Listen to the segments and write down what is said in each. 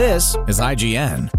This is IGN.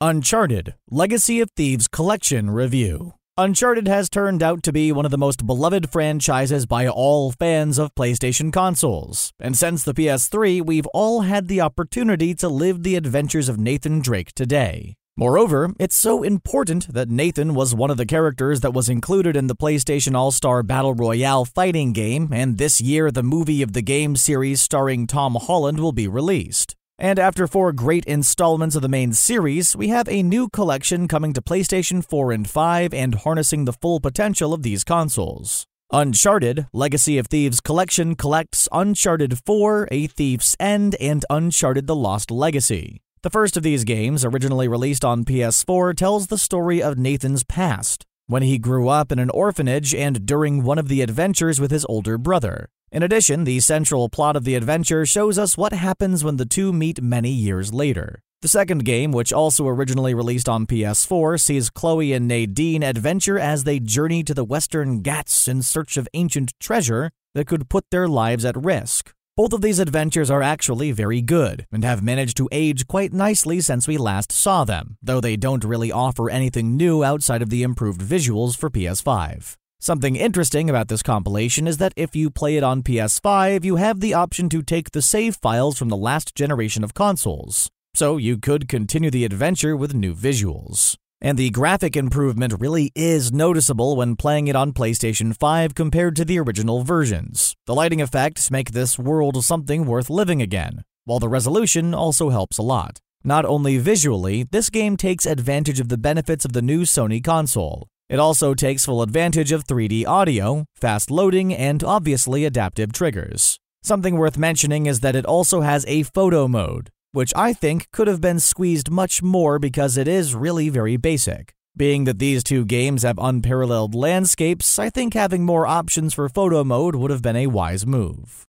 Uncharted Legacy of Thieves Collection Review. Uncharted has turned out to be one of the most beloved franchises by all fans of PlayStation consoles, and since the PS3, we've all had the opportunity to live the adventures of Nathan Drake today. Moreover, it's so important that Nathan was one of the characters that was included in the PlayStation All Star Battle Royale fighting game, and this year the movie of the game series starring Tom Holland will be released. And after four great installments of the main series, we have a new collection coming to PlayStation 4 and 5 and harnessing the full potential of these consoles. Uncharted Legacy of Thieves Collection collects Uncharted 4, A Thief's End, and Uncharted The Lost Legacy. The first of these games, originally released on PS4, tells the story of Nathan's past, when he grew up in an orphanage and during one of the adventures with his older brother. In addition, the central plot of the adventure shows us what happens when the two meet many years later. The second game, which also originally released on PS4, sees Chloe and Nadine adventure as they journey to the Western Ghats in search of ancient treasure that could put their lives at risk. Both of these adventures are actually very good and have managed to age quite nicely since we last saw them, though they don't really offer anything new outside of the improved visuals for PS5. Something interesting about this compilation is that if you play it on PS5, you have the option to take the save files from the last generation of consoles, so you could continue the adventure with new visuals. And the graphic improvement really is noticeable when playing it on PlayStation 5 compared to the original versions. The lighting effects make this world something worth living again, while the resolution also helps a lot. Not only visually, this game takes advantage of the benefits of the new Sony console, it also takes full advantage of 3D audio, fast loading, and obviously adaptive triggers. Something worth mentioning is that it also has a photo mode, which I think could have been squeezed much more because it is really very basic. Being that these two games have unparalleled landscapes, I think having more options for photo mode would have been a wise move.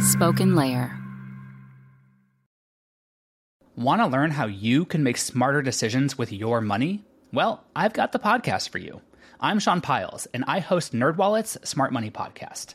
Spoken Layer Want to learn how you can make smarter decisions with your money? Well, I've got the podcast for you. I'm Sean Pyles, and I host NerdWallet's Smart Money Podcast.